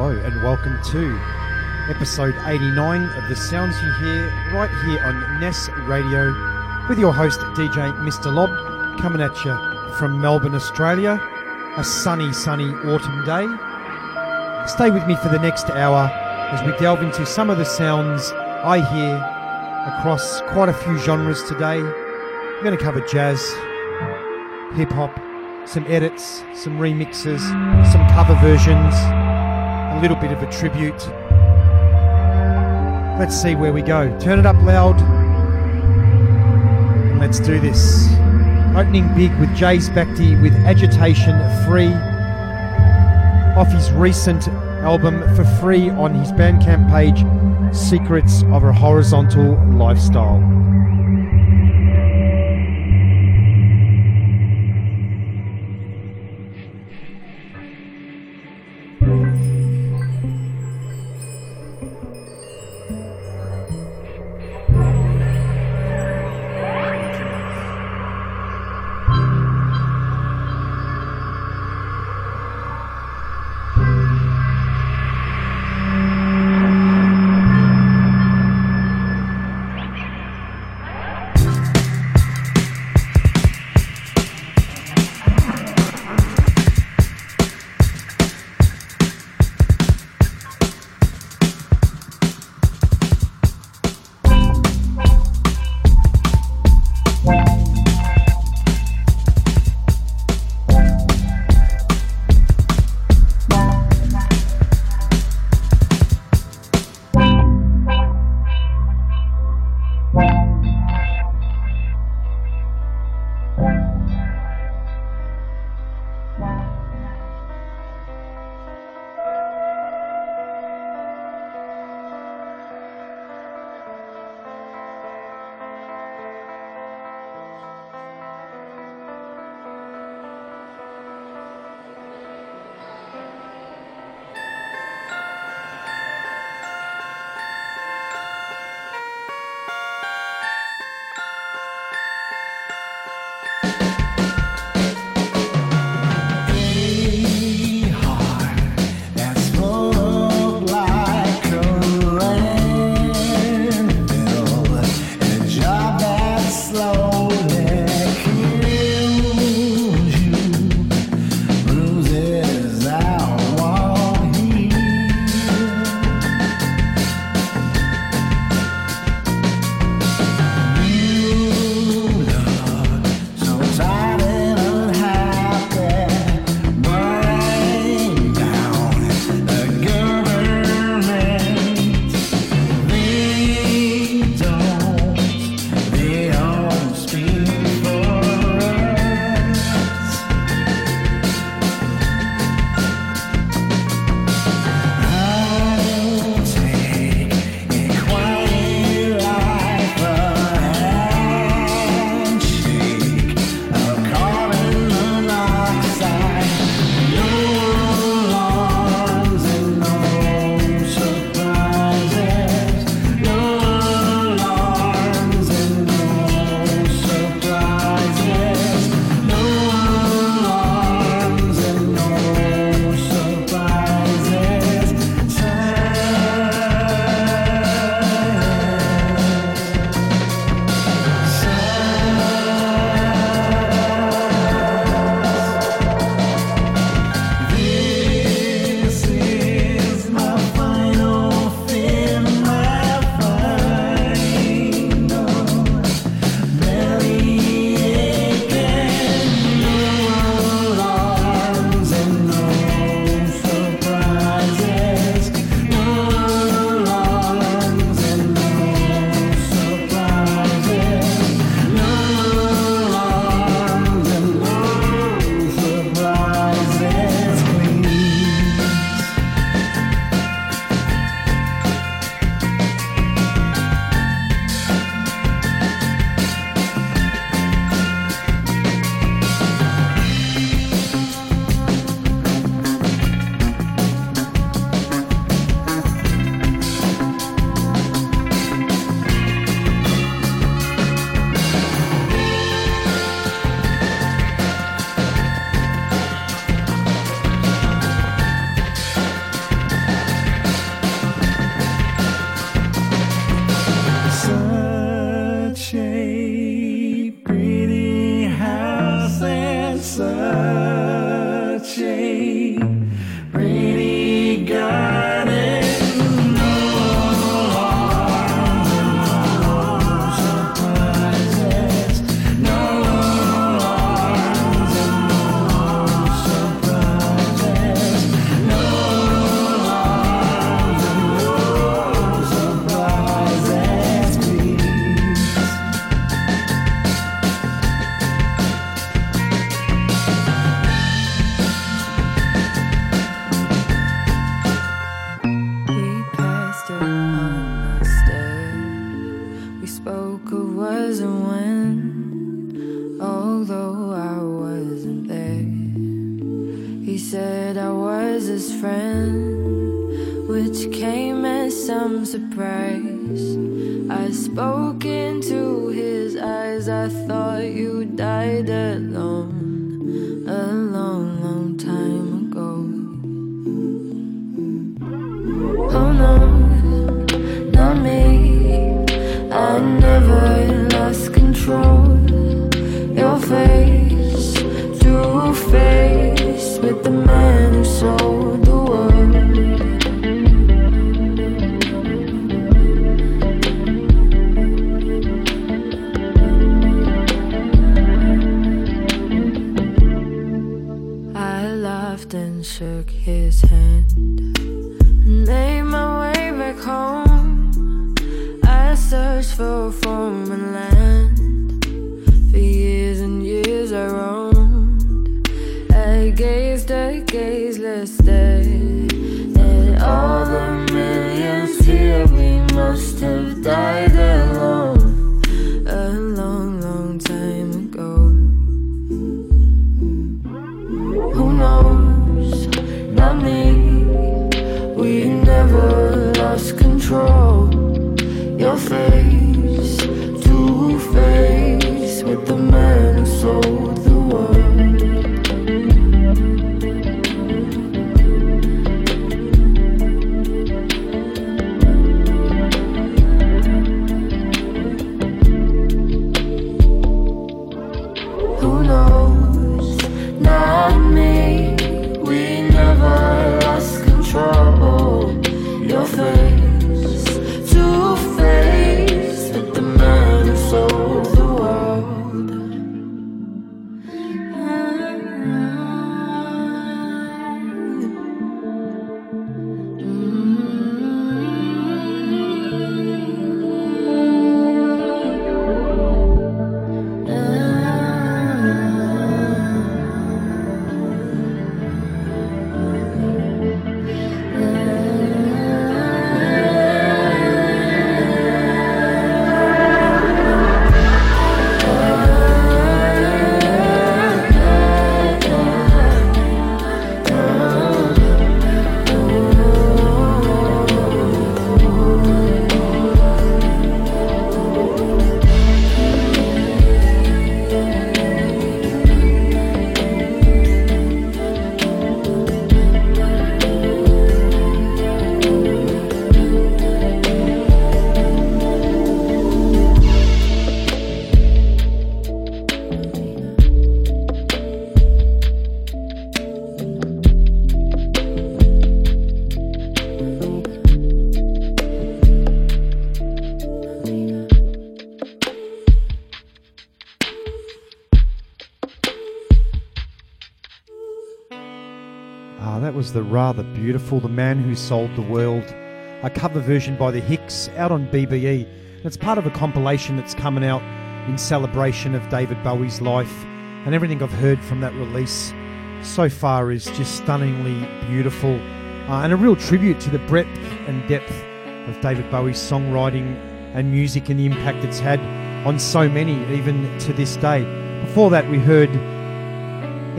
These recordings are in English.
Hello and welcome to episode 89 of the sounds you hear right here on Ness Radio with your host DJ Mr. Lob coming at you from Melbourne, Australia. A sunny, sunny autumn day. Stay with me for the next hour as we delve into some of the sounds I hear across quite a few genres today. We're going to cover jazz, hip hop, some edits, some remixes, some cover versions, little bit of a tribute. Let's see where we go. Turn it up loud. Let's do this. Opening big with Jay's Bhakti with Agitation Free off his recent album for free on his Bandcamp page, Secrets of a Horizontal Lifestyle. Could wasn't when, although I wasn't there. He said I was his friend, which came as some surprise. I spoke into his eyes, I thought The rather beautiful The Man Who Sold the World, a cover version by the Hicks out on BBE. And it's part of a compilation that's coming out in celebration of David Bowie's life. And everything I've heard from that release so far is just stunningly beautiful uh, and a real tribute to the breadth and depth of David Bowie's songwriting and music and the impact it's had on so many, even to this day. Before that, we heard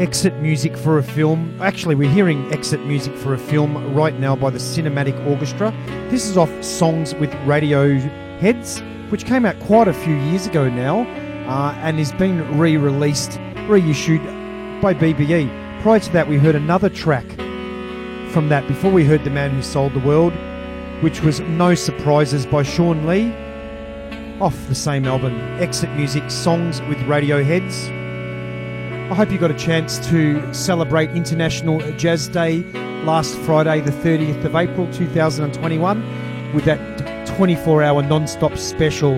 exit music for a film. Actually, we're hearing exit music for a film right now by the Cinematic Orchestra. This is off Songs with Radio Heads, which came out quite a few years ago now uh, and is being re released, reissued by BBE. Prior to that, we heard another track from that before we heard The Man Who Sold the World, which was No Surprises by Shawn Lee off the same album, Exit Music Songs with Radioheads. I hope you got a chance to celebrate International Jazz Day last Friday, the 30th of April 2021, with that 24 hour non stop special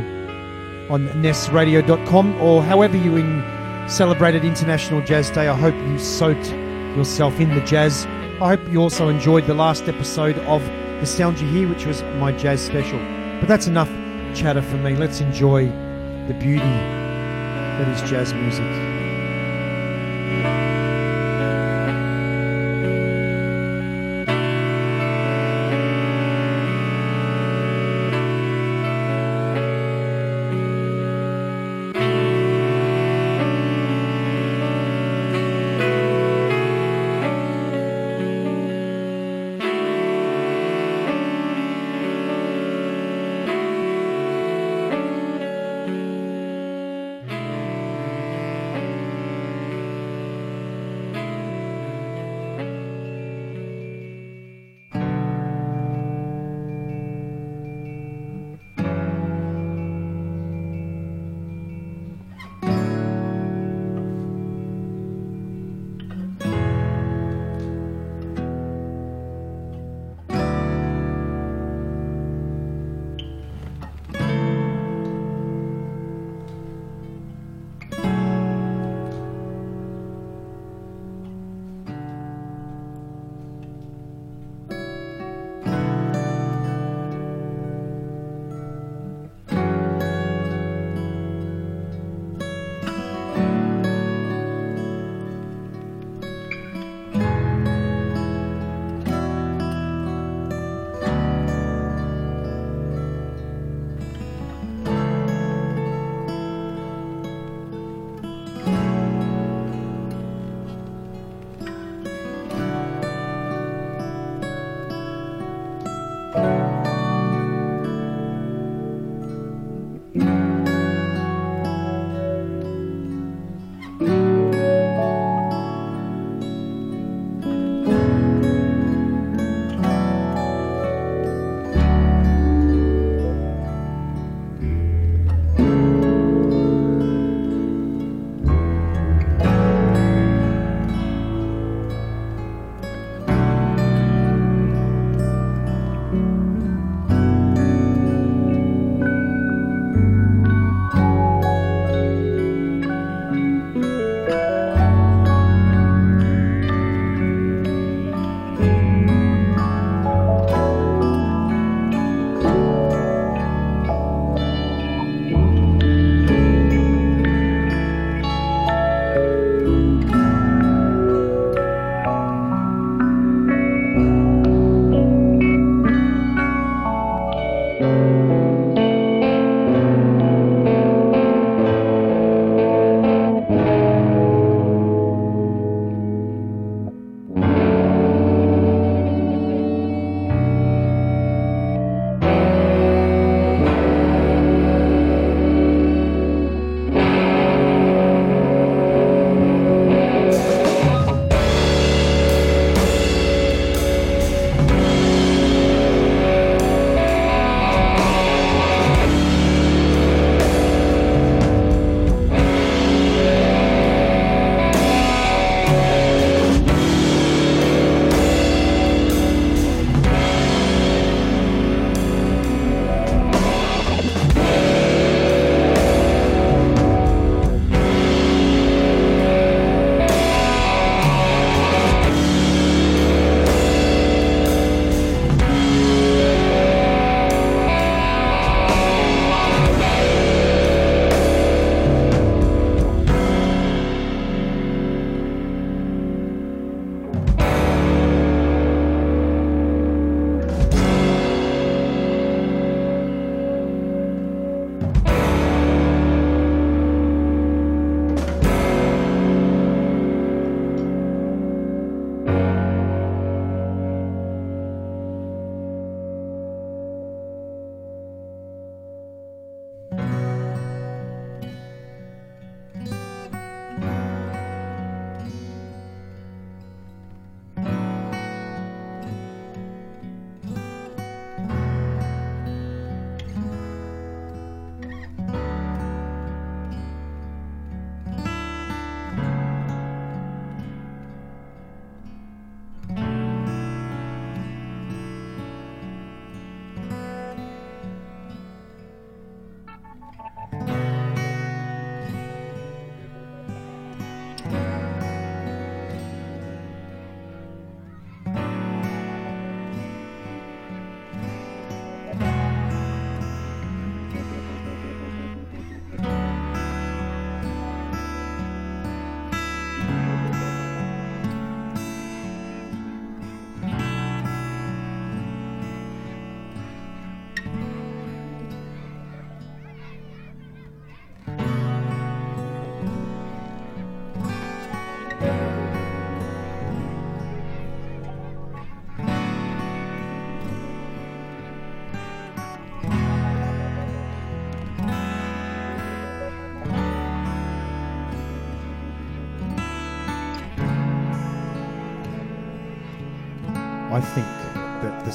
on nesradio.com or however you in celebrated International Jazz Day. I hope you soaked yourself in the jazz. I hope you also enjoyed the last episode of The Sound You Hear, which was my jazz special. But that's enough chatter for me. Let's enjoy the beauty that is jazz music.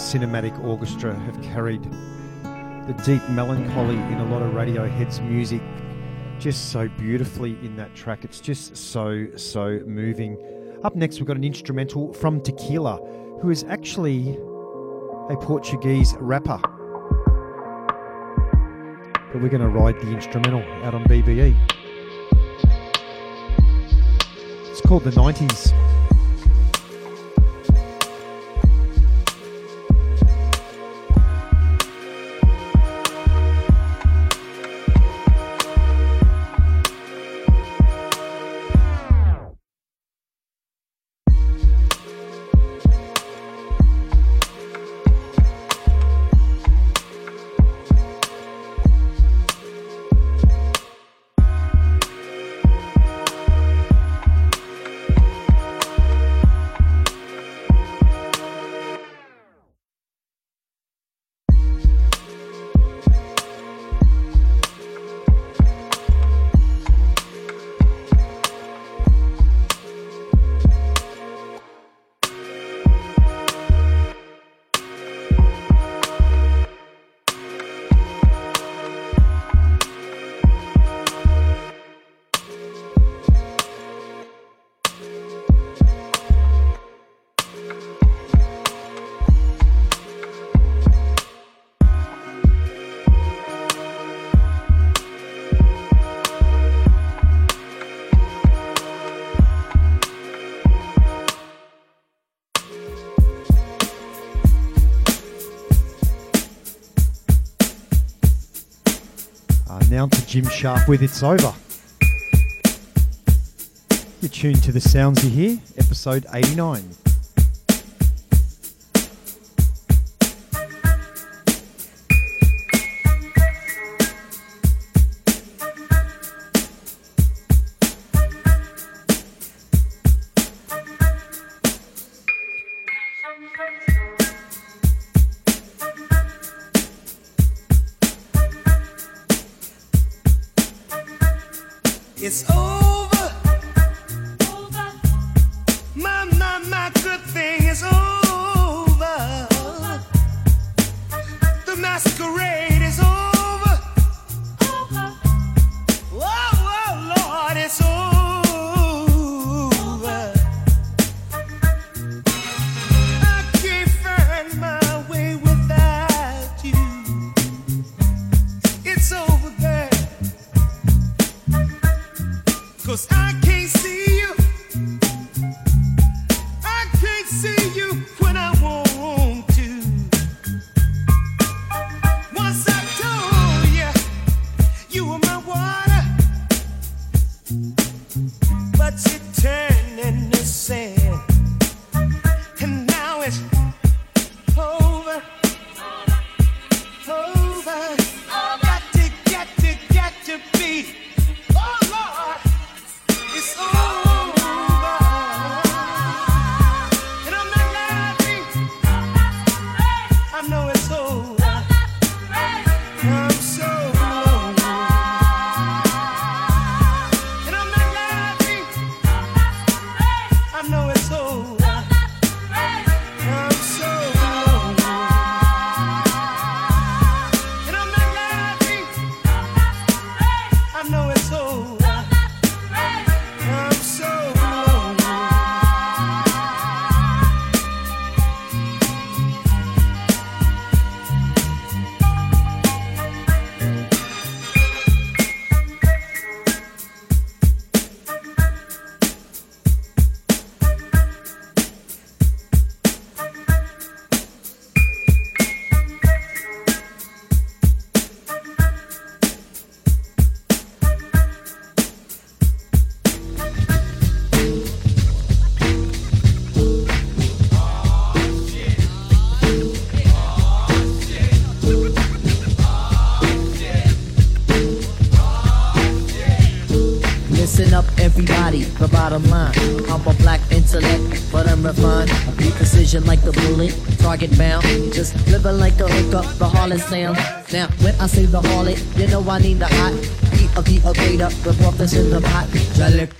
Cinematic orchestra have carried the deep melancholy in a lot of Radiohead's music just so beautifully in that track. It's just so, so moving. Up next, we've got an instrumental from Tequila, who is actually a Portuguese rapper. But we're going to ride the instrumental out on BBE. It's called The 90s. Now to Sharp, with It's Over. You're tuned to the sounds you hear, episode 89. Sound. Now, when I say the harlot, you know I need the hot beat of the equator before this in the pot. Jalik,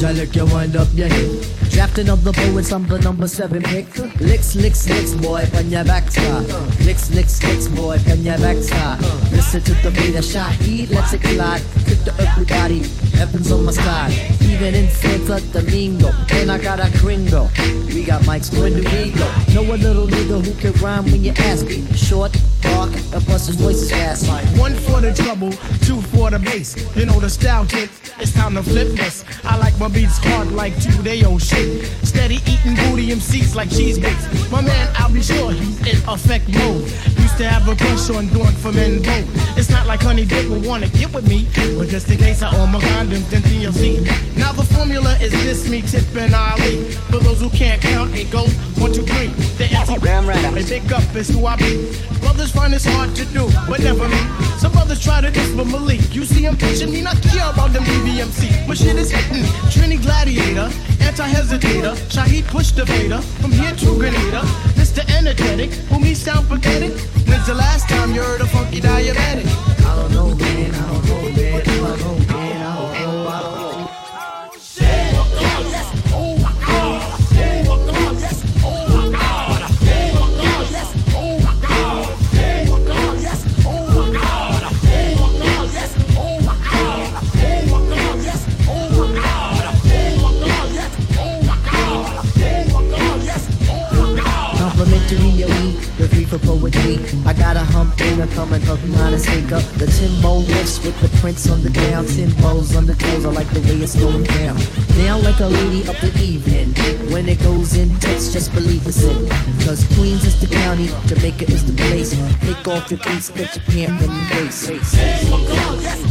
Jalik, you wind up your head. Drafting of the poets, I'm the number seven pick. Licks, licks, licks, boy, on your backside. Licks, licks, licks, boy, on your backside. Listen to the beat of shot, heat, let's it collide. Cook to everybody, heavens on my side. Even in Santa Domingo, and I got a gringo. We got do we go? Know a little nigga who can rhyme when you ask me. Short, dark, and plus his voice is like. One for the trouble, two for the bass. You know the style kid, it's time to flip this. I like my beats hard like two day old shit. Steady eating booty MCs like cheese bakes. My man, I'll be sure he's in effect mode. Used to have a crush on doing for men both. It's not like Honey Dip will wanna get with me, but just in case I own my condoms, then TLC. Now the formula is this, me, Tip, and Ali. For those who can't count, it goes one, two, three. The empty Ram right up. and big up is who I be. Brothers find this hard to do, but never me. Some brothers try to diss but Malik. You see him pitching me, not care about them BBMC. My shit is hitting. Trini Gladiator, anti-hesitator. Shaheed push the fader. From here to Grenada. Mr. Energetic, who me sound pathetic. When's the last time you heard a funky diabetic? I don't know, man, I don't know, man, I don't know, for poetry. I got a hump in a coming up, not a sneaker. The Timbo lifts with the prints on the down, Timbos on the toes. I like the way it's going down. Down like a lady up the evening. When it goes in intense, just believe it's in. Cause Queens is the county, Jamaica is the place. Take off your beats, get your pants in the face. a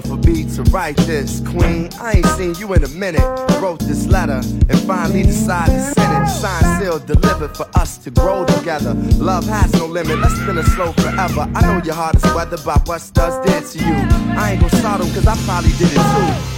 for me to write this. Queen, I ain't seen you in a minute. Wrote this letter and finally decided to send it. Signed, sealed, delivered for us to grow together. Love has no limit, let's spin it slow forever. I know your heart is weathered by what studs did to you. I ain't gonna start them cause I probably did it too.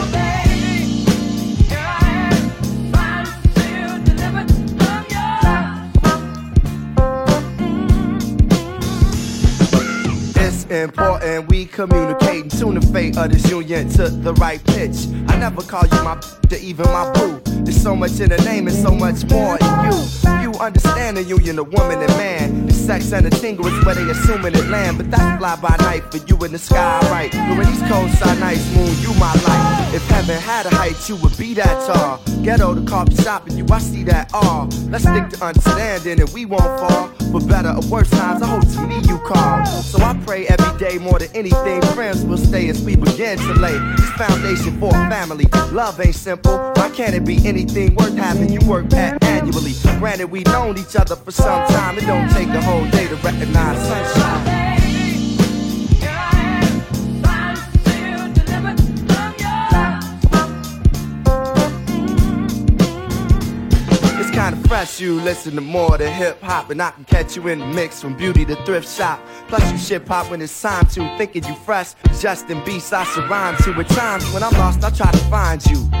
Important we communicate and tune the fate of this union to the right pitch. I never call you my to even my boo. There's so much in the name and so much more in you. Understand the union of woman and man. The sex and the tingle is where they assuming it land. But that's fly by night for you in the sky, right? When these coasts are nice, moon, you my light. If heaven had a height, you would be that tall. Ghetto the coffee shop and you, I see that all. Let's stick to understanding and we won't fall. For better or worse times, I hope to me you call. So I pray every day more than anything, friends will stay as we begin to lay this foundation for a family. Love ain't simple. Why can't it be anything worth having you work at annually? Granted, we known each other for some time. It don't take the whole day to recognize sunshine. Fresh, you listen to more than hip hop, and I can catch you in the mix from beauty to thrift shop. Plus, you shit hop when it's time to, thinking you fresh. Just in beats I rhyme to. At times when I'm lost, I try to find you.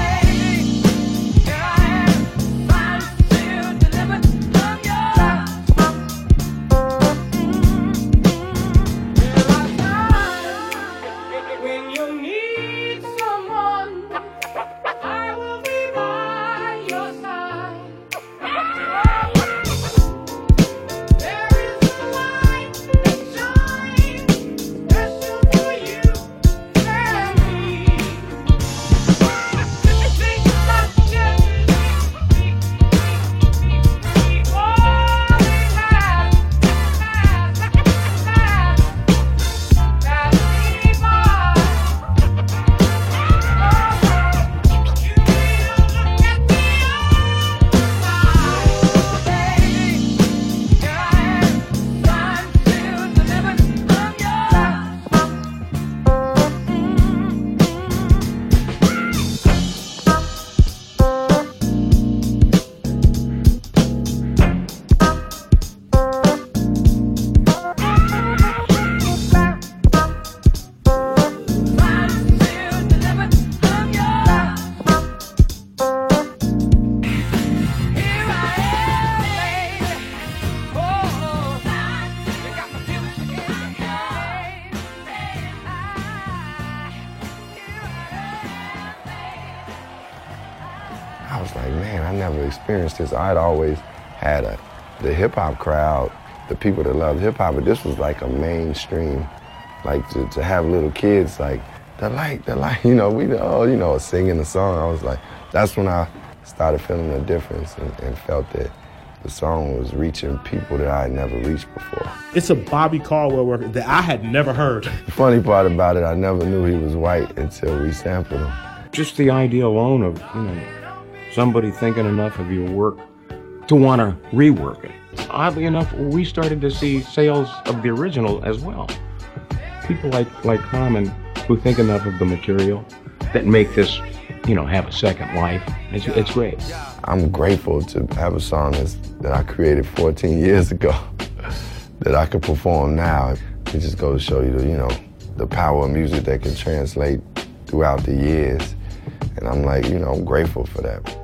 Experienced this. I'd always had a, the hip hop crowd, the people that loved hip hop, but this was like a mainstream, like to, to have little kids like the light, the light, you know, we all, you know, singing the song. I was like, that's when I started feeling the difference and, and felt that the song was reaching people that I had never reached before. It's a Bobby Caldwell record that I had never heard. The funny part about it, I never knew he was white until we sampled him. Just the idea alone of, you know, somebody thinking enough of your work to want to rework it. Oddly enough, we started to see sales of the original as well. People like, like Common who think enough of the material that make this, you know, have a second life. It's, it's great. I'm grateful to have a song that I created 14 years ago that I can perform now. It just goes to show you, the, you know, the power of music that can translate throughout the years. And I'm like, you know, I'm grateful for that.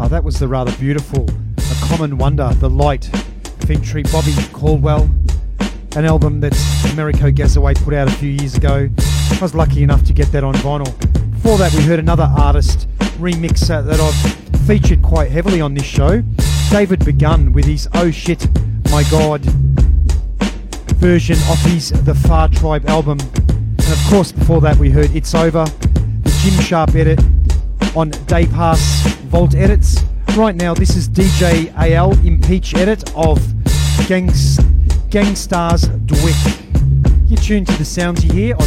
Oh, that was the rather beautiful A Common Wonder, The Light, featuring Bobby Caldwell, an album that Amerigo Gazaway put out a few years ago. I was lucky enough to get that on vinyl. Before that, we heard another artist remixer that I've featured quite heavily on this show, David Begun, with his Oh Shit, My God version of his The Far Tribe album. And of course, before that, we heard It's Over, the Jim Sharp edit on Day Pass Vault Edits. Right now, this is DJ AL Impeach edit of Gangs, Gangstar's DWYCK. You're tuned to the sounds you hear on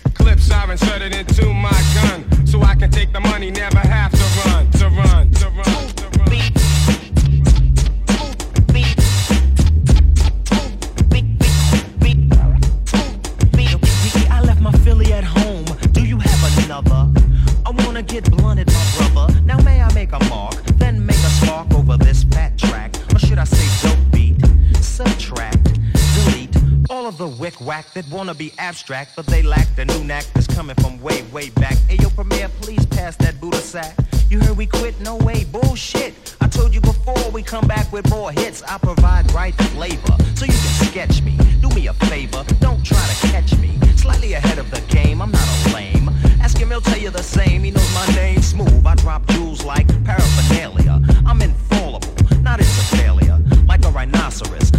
Are inserted into my gun, so I can take the money, never have to run, to run, to run. Left my Philly at home. Do you have another? I wanna get blunted, my brother. Now may I make a mark, wick whack that wanna be abstract, but they lack the new knack that's coming from way, way back. Hey yo, Premier, please pass that Buddha sack. You heard we quit? No way, bullshit. I told you before we come back with more hits. I provide right flavor, so you can sketch me. Do me a favor, don't try to catch me. Slightly ahead of the game, I'm not a lame. Ask him, he'll tell you the same. He knows my name smooth. I drop jewels like paraphernalia. I'm infallible, not into failure. Like a rhinoceros,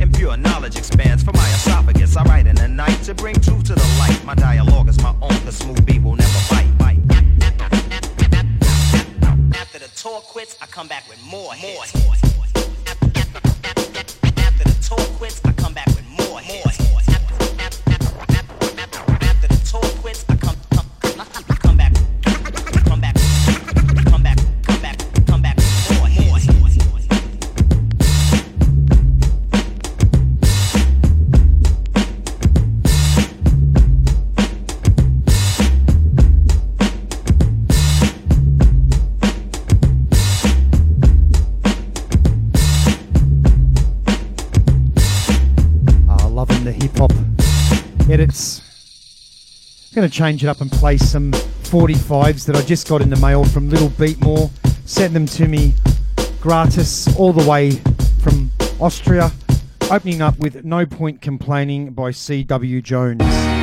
and pure knowledge expands from my esophagus. I write in the night to bring truth to the light. My dialogue is my own, cause smooth beat will never bite. bite. After the tour quits, I come back with more hits. After the tour quits, I come back with more hits. Edits. I'm going to change it up and play some 45s that I just got in the mail from Little Beat More. Sent them to me gratis all the way from Austria. Opening up with No Point Complaining by C.W. Jones.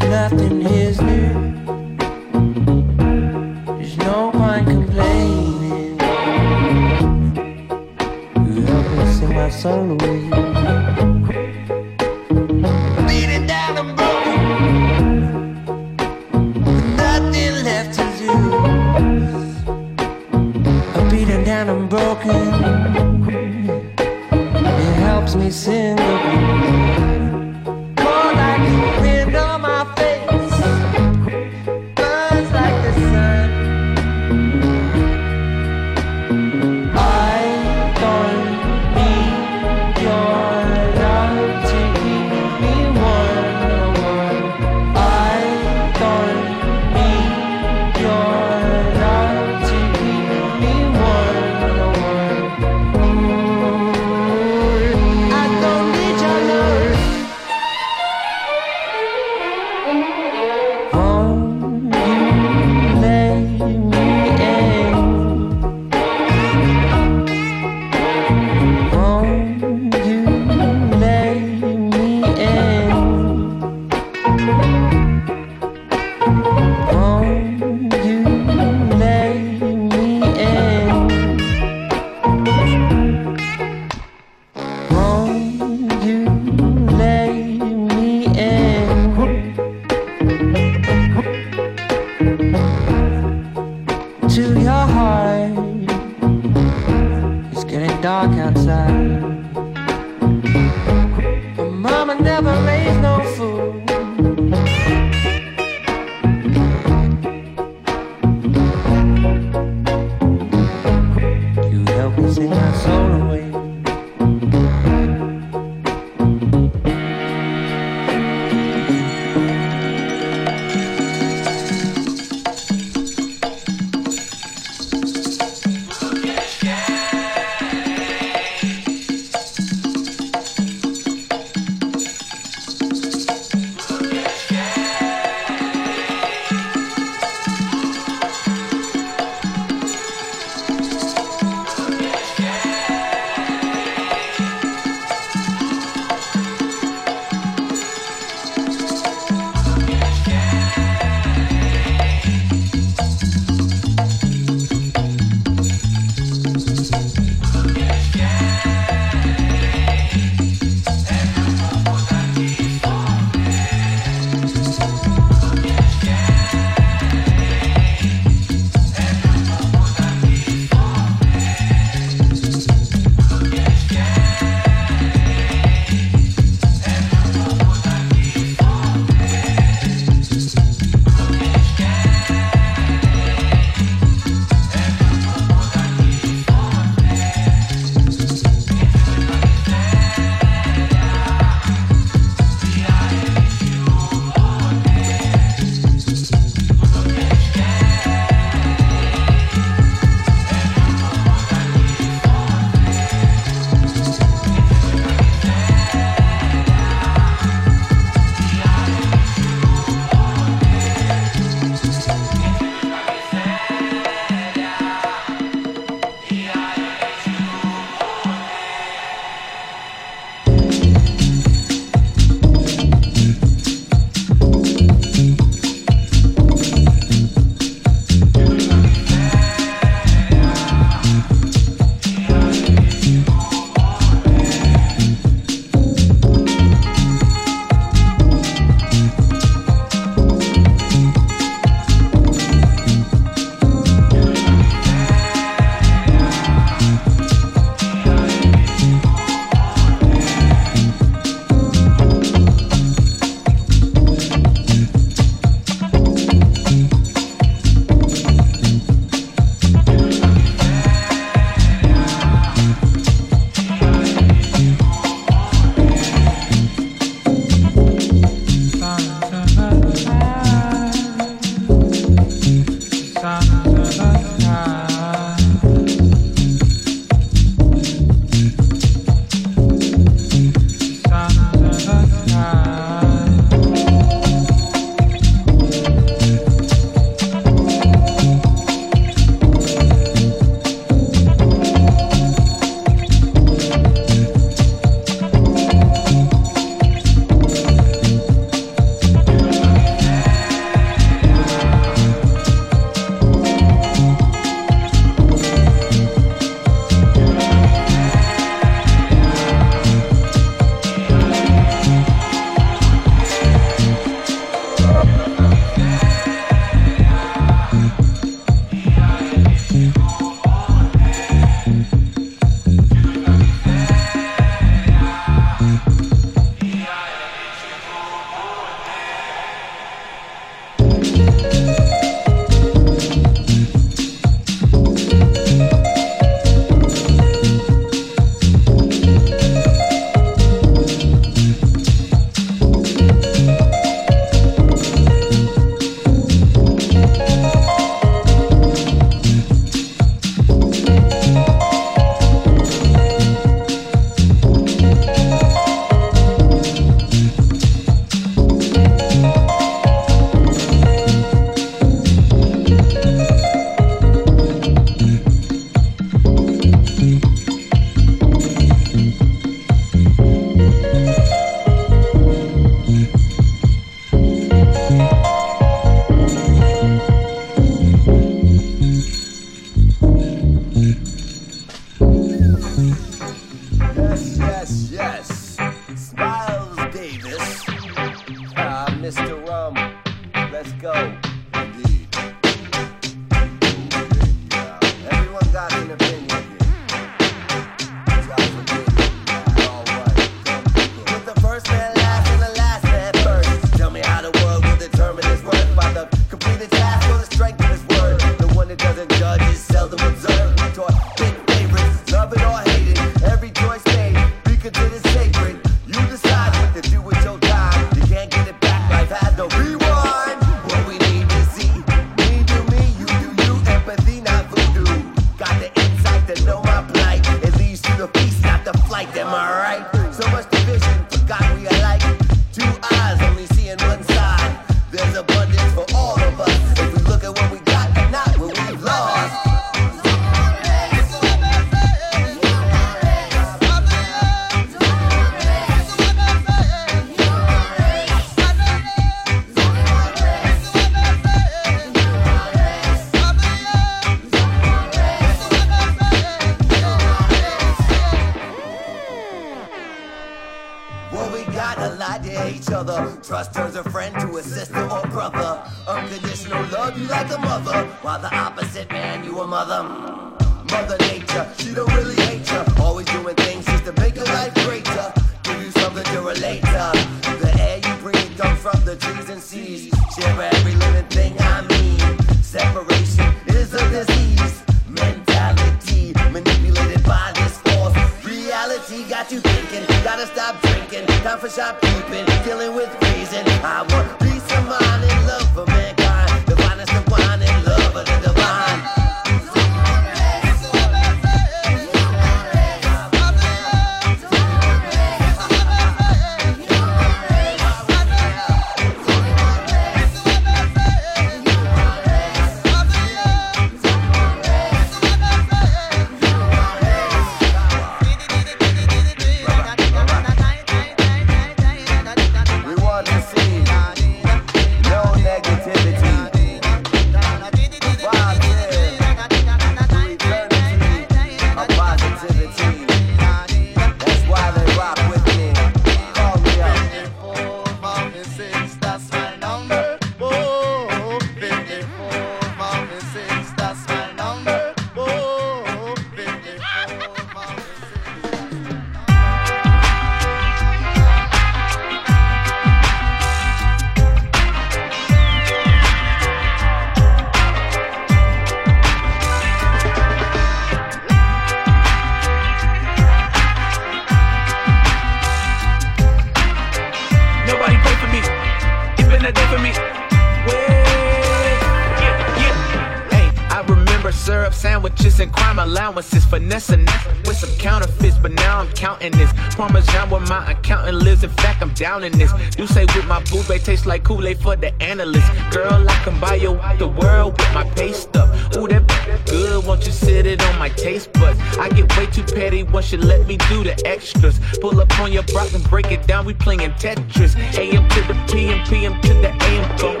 Down in this. You say with my boobay tastes like Kool-Aid for the analyst. Girl, I can buy you the world with my pay stuff. Ooh, that good. Won't you sit it on my taste buds? I get way too petty once you let me do the extras. Pull up on your block and break it down. We playing Tetris. AM to the PM, PM to the AM phone.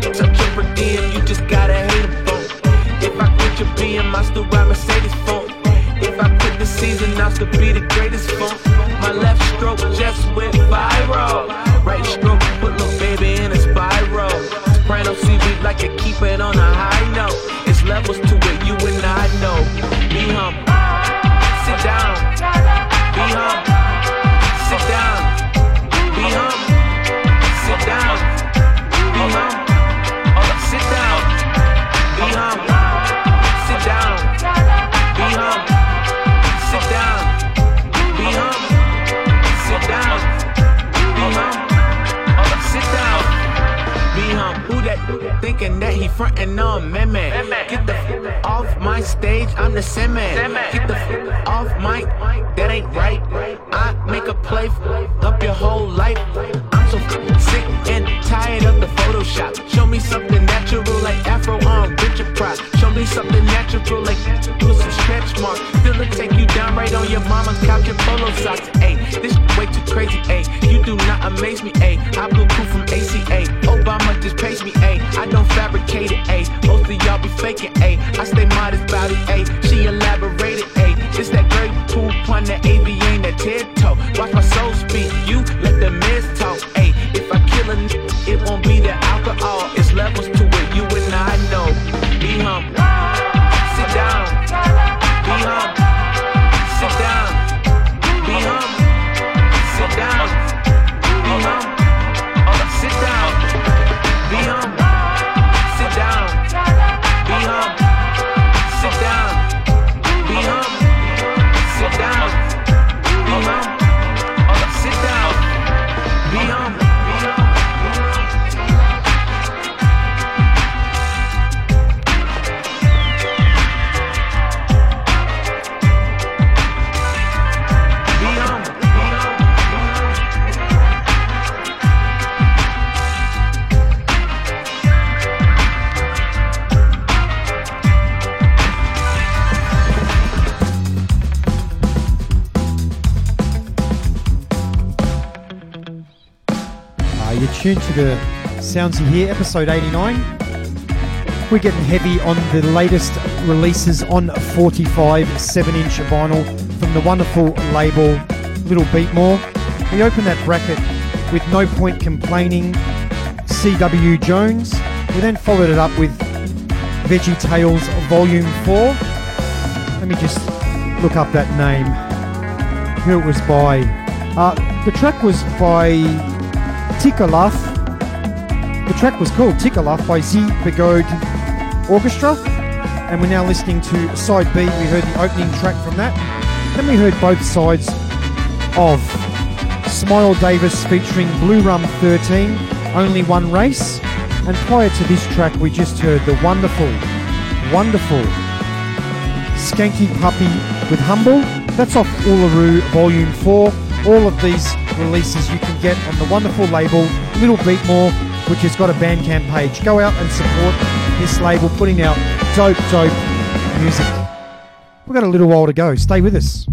Touch your per you just gotta hate a phone. If I quit your BM, I still ride Mercedes phone. If I quit the season, I'll still be the greatest phone. My left stroke just went viral. Right stroke put little baby in a spiral. Soprano seaweed like a keep it on a high note. It's levels to it, you and I know. Be humble. Sit down. Be humble. Sit down. Be humble. Sit down. Be humble. Thinking that he frontin' on me. Get the f- off my stage, I'm the same man. Get the f- off my, that ain't right. I make a play f- up your whole life. I'm so f- sick and tired of the Photoshop. Show me something natural like Afro on Richard Pryor. Show me something natural like do some stretch marks. Still it take you down right on your mama's couch in polo socks. Ayy, this way too crazy. Ayy, you do not amaze me. Ayy, I blew cool from ACA. Obama just pays me. Ayy, faking. Ayy, I stay modest about it. Ayy, tuned to the Sounds You Hear, episode 89. We're getting heavy on the latest releases on 45 7 inch vinyl from the wonderful label Little Beat More. We open that bracket with No Point Complaining, C.W. Jones. We then followed it up with Veggie Tales Volume 4. Let me just look up that name, who it was by. Uh, the track was by Tikalaf. The track was called Tikalaf by Z Begode Orchestra. And we're now listening to side B. We heard the opening track from that. Then we heard both sides of Smile Davis featuring Blue Rum 13, Only One Race. And prior to this track, we just heard the wonderful, wonderful Skanky Puppy with Humble. That's off Uluru Volume 4. All of these releases you can get on the wonderful label Little Beat More, which has got a Bandcamp page. Go out and support this label putting out dope, dope music. We've got a little while to go. Stay with us.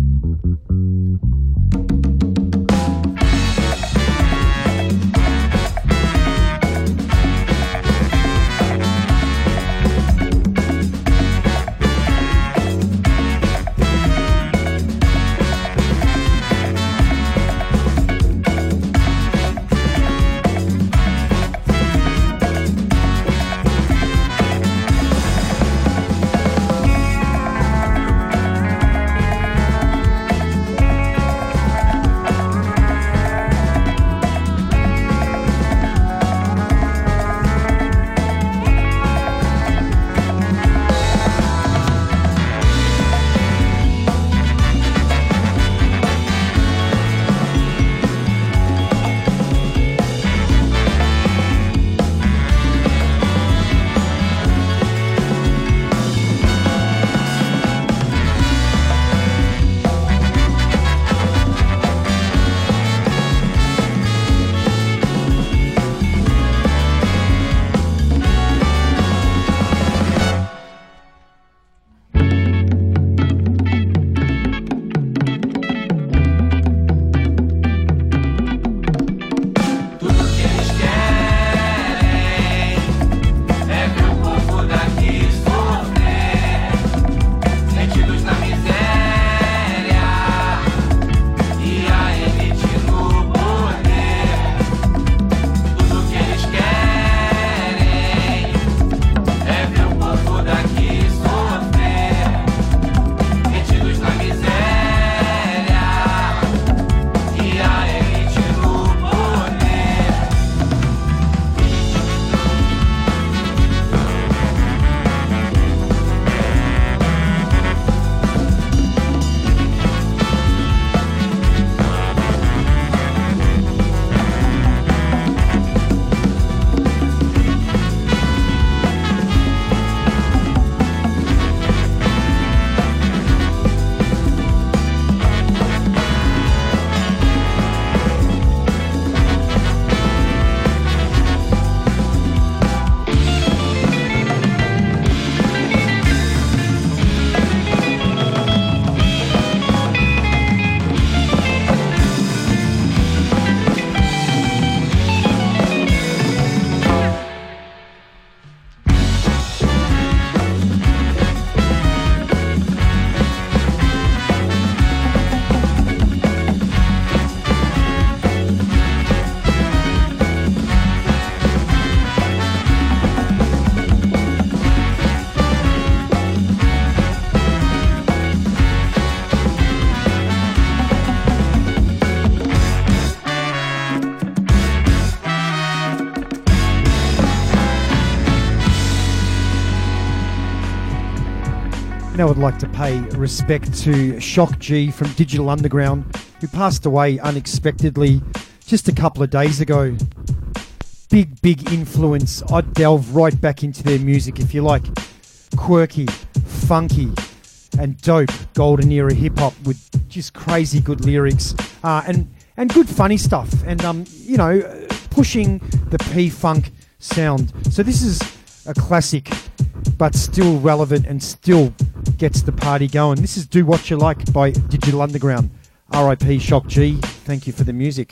I would like to pay respect to Shock G from Digital Underground, who passed away unexpectedly just a couple of days ago. Big, big influence. I'd delve right back into their music if you like quirky, funky, and dope golden era hip hop with just crazy good lyrics uh, and and good funny stuff and um you know pushing the P funk sound. So this is a classic, but still relevant and still gets the party going. This is Do What You Like by Digital Underground. RIP Shock G. Thank you for the music.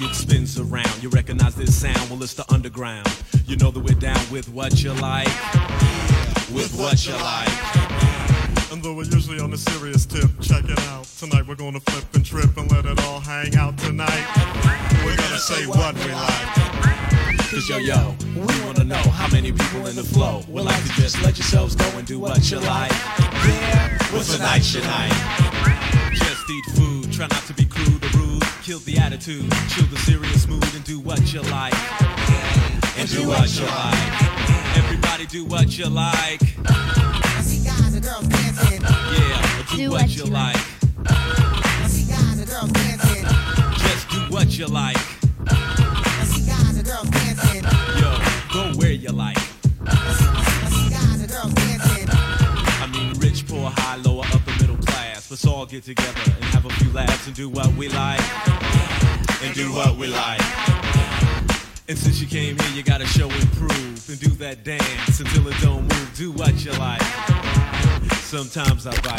mic, it spins around. You recognize this sound? Well, it's the underground. You know that we're down with what you like. With what you like. And though we're usually on a serious tip, check it out. Tonight we're gonna flip and trip and let it all hang out tonight. We're gonna say what we like. Cause yo, yo, we wanna know how many people in the flow would like to just let yourselves go and do what you like. Yeah, what's a night like? Just eat food, try not to be crude or rude. Kill the attitude, chill the serious mood and do what you like. And do what you like. Everybody do what you like. Yeah, do what you like. Just do what you like. Yo, go where you like. I mean, rich, poor, high, lower, upper, middle class. Let's all get together and have a few laughs and do what we like. And do what we like. And since you came here, you gotta show and prove and do that dance until it don't move. Do what you like. Sometimes I bite.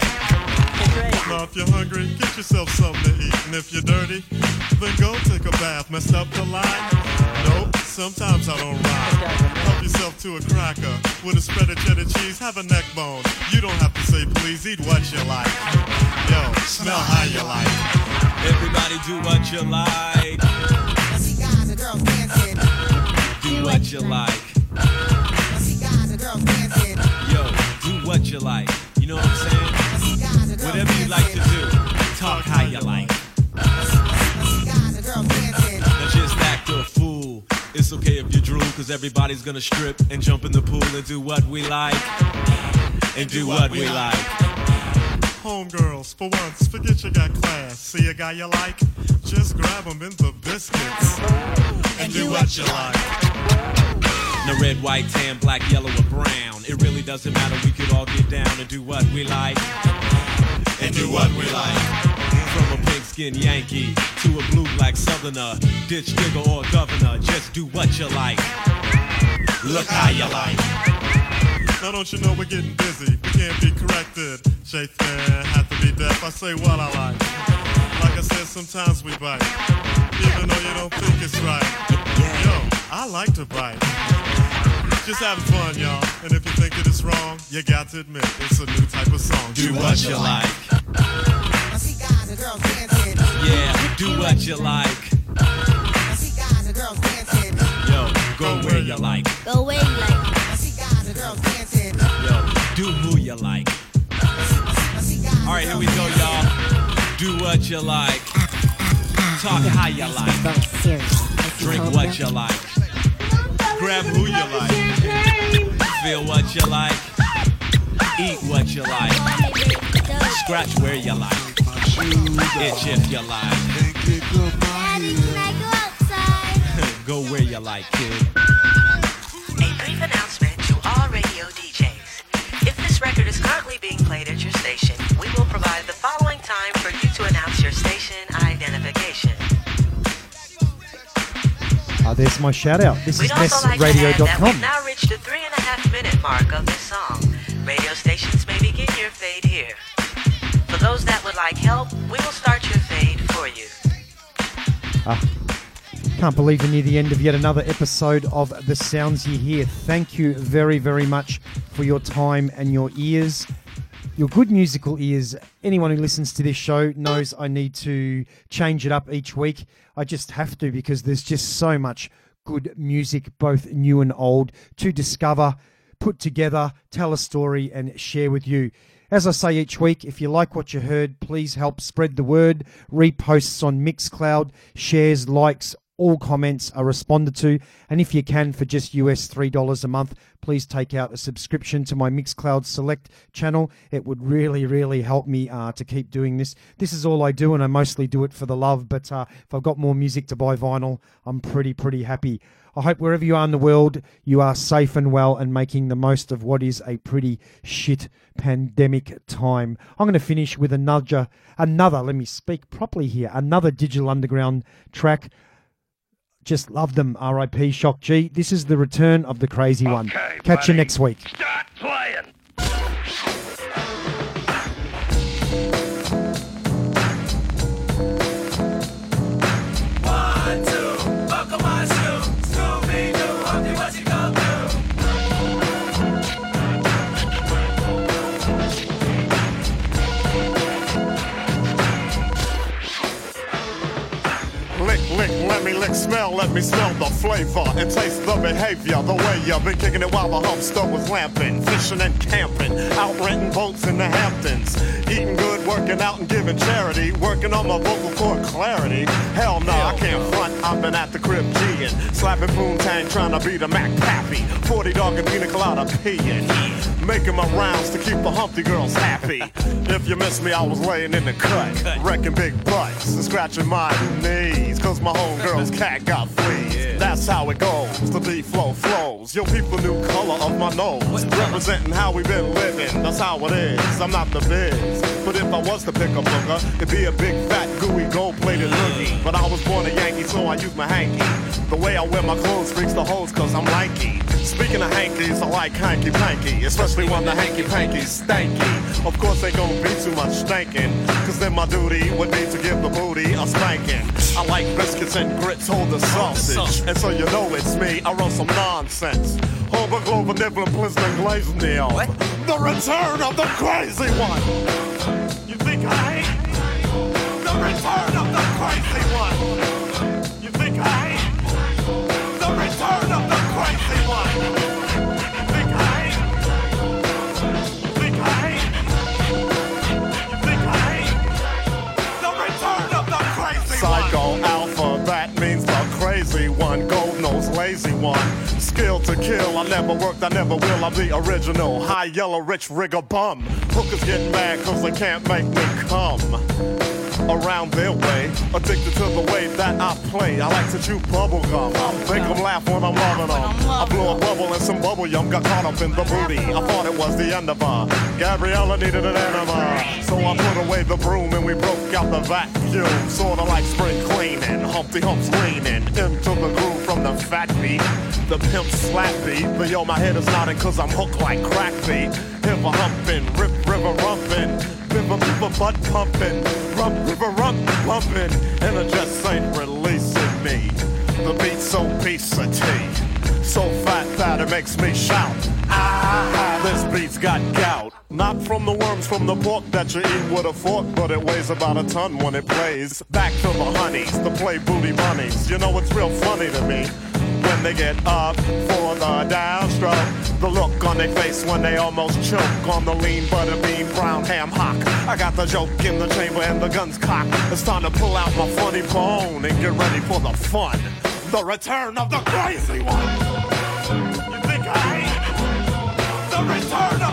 Now if you're hungry, get yourself something to eat. And if you're dirty, then go take a bath. Messed up the line? Nope, sometimes I don't rhyme. Help yourself to a cracker with a spread of cheddar cheese. Have a neck bone. You don't have to say please, eat what you like. Yo, smell how you like. Everybody do what you like. Do what you like. Yo, do what you like. You know what I'm saying? Whatever you like to do, talk how you like. Now just act a fool. It's okay if you drool, cause everybody's gonna strip and jump in the pool and do what we like. And do what we like. Homegirls, for once, forget you got class. See a guy you like? Just grab him in the biscuits. And do what you like. No red, white, tan, black, yellow, or brown. It really doesn't matter. We could all get down and do what we like. And do what we like. From a pink skin Yankee to a blue black southerner, ditch digger or governor, just do what you like. Look how you like. Now don't you know we're getting busy? We can't be corrected. Shakespeare had to be deaf. I say what I like. Like I said, sometimes we bite, even though you don't think it's right. Yo, I like to bite. Just having fun, y'all. And if you think it is wrong, you got to admit it's a new type of song. Do what you like. Yeah, do what you like. Yo, go where you like. Go where you like. Yo, do who you like. All right, here we go, y'all. Do what you like. Talk how you like. Drink what you like. Grab who you like. Feel what you like. Eat what you like. Scratch where you like. Itch if you like. Go where you like, kid. A brief announcement to all radio DJs. If this record is currently being played at your station, we will provide There's my shout out. This is We'd also like to add that we've now reached the three and a half minute mark of this song. Radio stations may begin your fade here. For those that would like help, we will start your fade for you. Ah, can't believe we're near the end of yet another episode of The Sounds You Hear. Thank you very, very much for your time and your ears. Your good musical ears. Anyone who listens to this show knows I need to change it up each week. I just have to because there's just so much good music, both new and old, to discover, put together, tell a story, and share with you. As I say each week, if you like what you heard, please help spread the word. Reposts on Mixcloud, shares, likes, all comments are responded to. And if you can, for just US $3 a month, please take out a subscription to my Mixcloud Select channel. It would really, really help me uh, to keep doing this. This is all I do, and I mostly do it for the love. But uh, if I've got more music to buy vinyl, I'm pretty, pretty happy. I hope wherever you are in the world, you are safe and well and making the most of what is a pretty shit pandemic time. I'm going to finish with another, another, let me speak properly here, another Digital Underground track. Just love them, RIP Shock G. This is the return of the crazy one. Catch you next week. Start playing. Smell, let me smell the flavor and taste the behavior. The way you've been kicking it while the humpster was lamping, fishing and camping, out renting boats in the Hamptons, eating good, working out and giving charity, working on my vocal cord clarity. Hell no, I can't front. I've been at the crib G'ing, slapping Poontang, trying to be the Mac Pappy, 40 dog and pina colada peeing, making my rounds to keep the Humpty girls happy. If you miss me, I was laying in the cut, wrecking big butts and scratching my knees, cause my homegirl's cat got fleas. That's how it goes, the beat flow flows. Yo, people new color of my nose, representing how we been living. That's how it is. I'm not the biz, but if I was to pick a booger, it'd be a big fat gooey gold-plated loogie. But I was born a Yankee, so I use my hanky. The way I wear my clothes freaks the hoes, cause I'm lanky. Speaking of hankies, I like hanky panky, especially when the hanky panky's stanky. Of course, ain't gonna be too much stankin', cause then my duty would be to give the booty a spanking. I like biscuits and grits, hold the sausage. And so you know it's me, I run some nonsense. Holbrook, Glover, Nibbler, Blizzard, Glazed Nail. The return of the crazy one. You think I ain't? The return of the crazy lazy one. Skill to kill, I never worked, I never will. I'm the original. High yellow, rich rigger bum. Hookers get mad cause they can't make me come around their way. Addicted to the way that I play. I like to chew bubble gum. Make them laugh when I'm loving them. I blew a bubble and some bubble yum got caught up in the booty. I thought it was the end of her. Gabriella needed an enema. So I put away the broom and we broke out the vacuum. Sorta like spring cleaning. Humpty Hump's leaning into the groove from the fat beat. The pimp slap beat. But yo, my head is nodding cause I'm hooked like crack beat. Hip a humping, rip river rumping. Butt pumping, rump, river, pumping, and it just ain't releasing me. The beat's so piece of tea, so fat that it makes me shout. Ah, this beat's got gout. Not from the worms from the pork that you eat with a fork, but it weighs about a ton when it plays. Back to the honeys, the play booty bunnies. You know it's real funny to me when they get up for the downstroke. The look on their face when they almost choke on the lean butter bean brown ham hock. I got the joke in the chamber and the gun's cocked. It's time to pull out my funny bone and get ready for the fun. The return of the crazy one. You think I ain't? The return of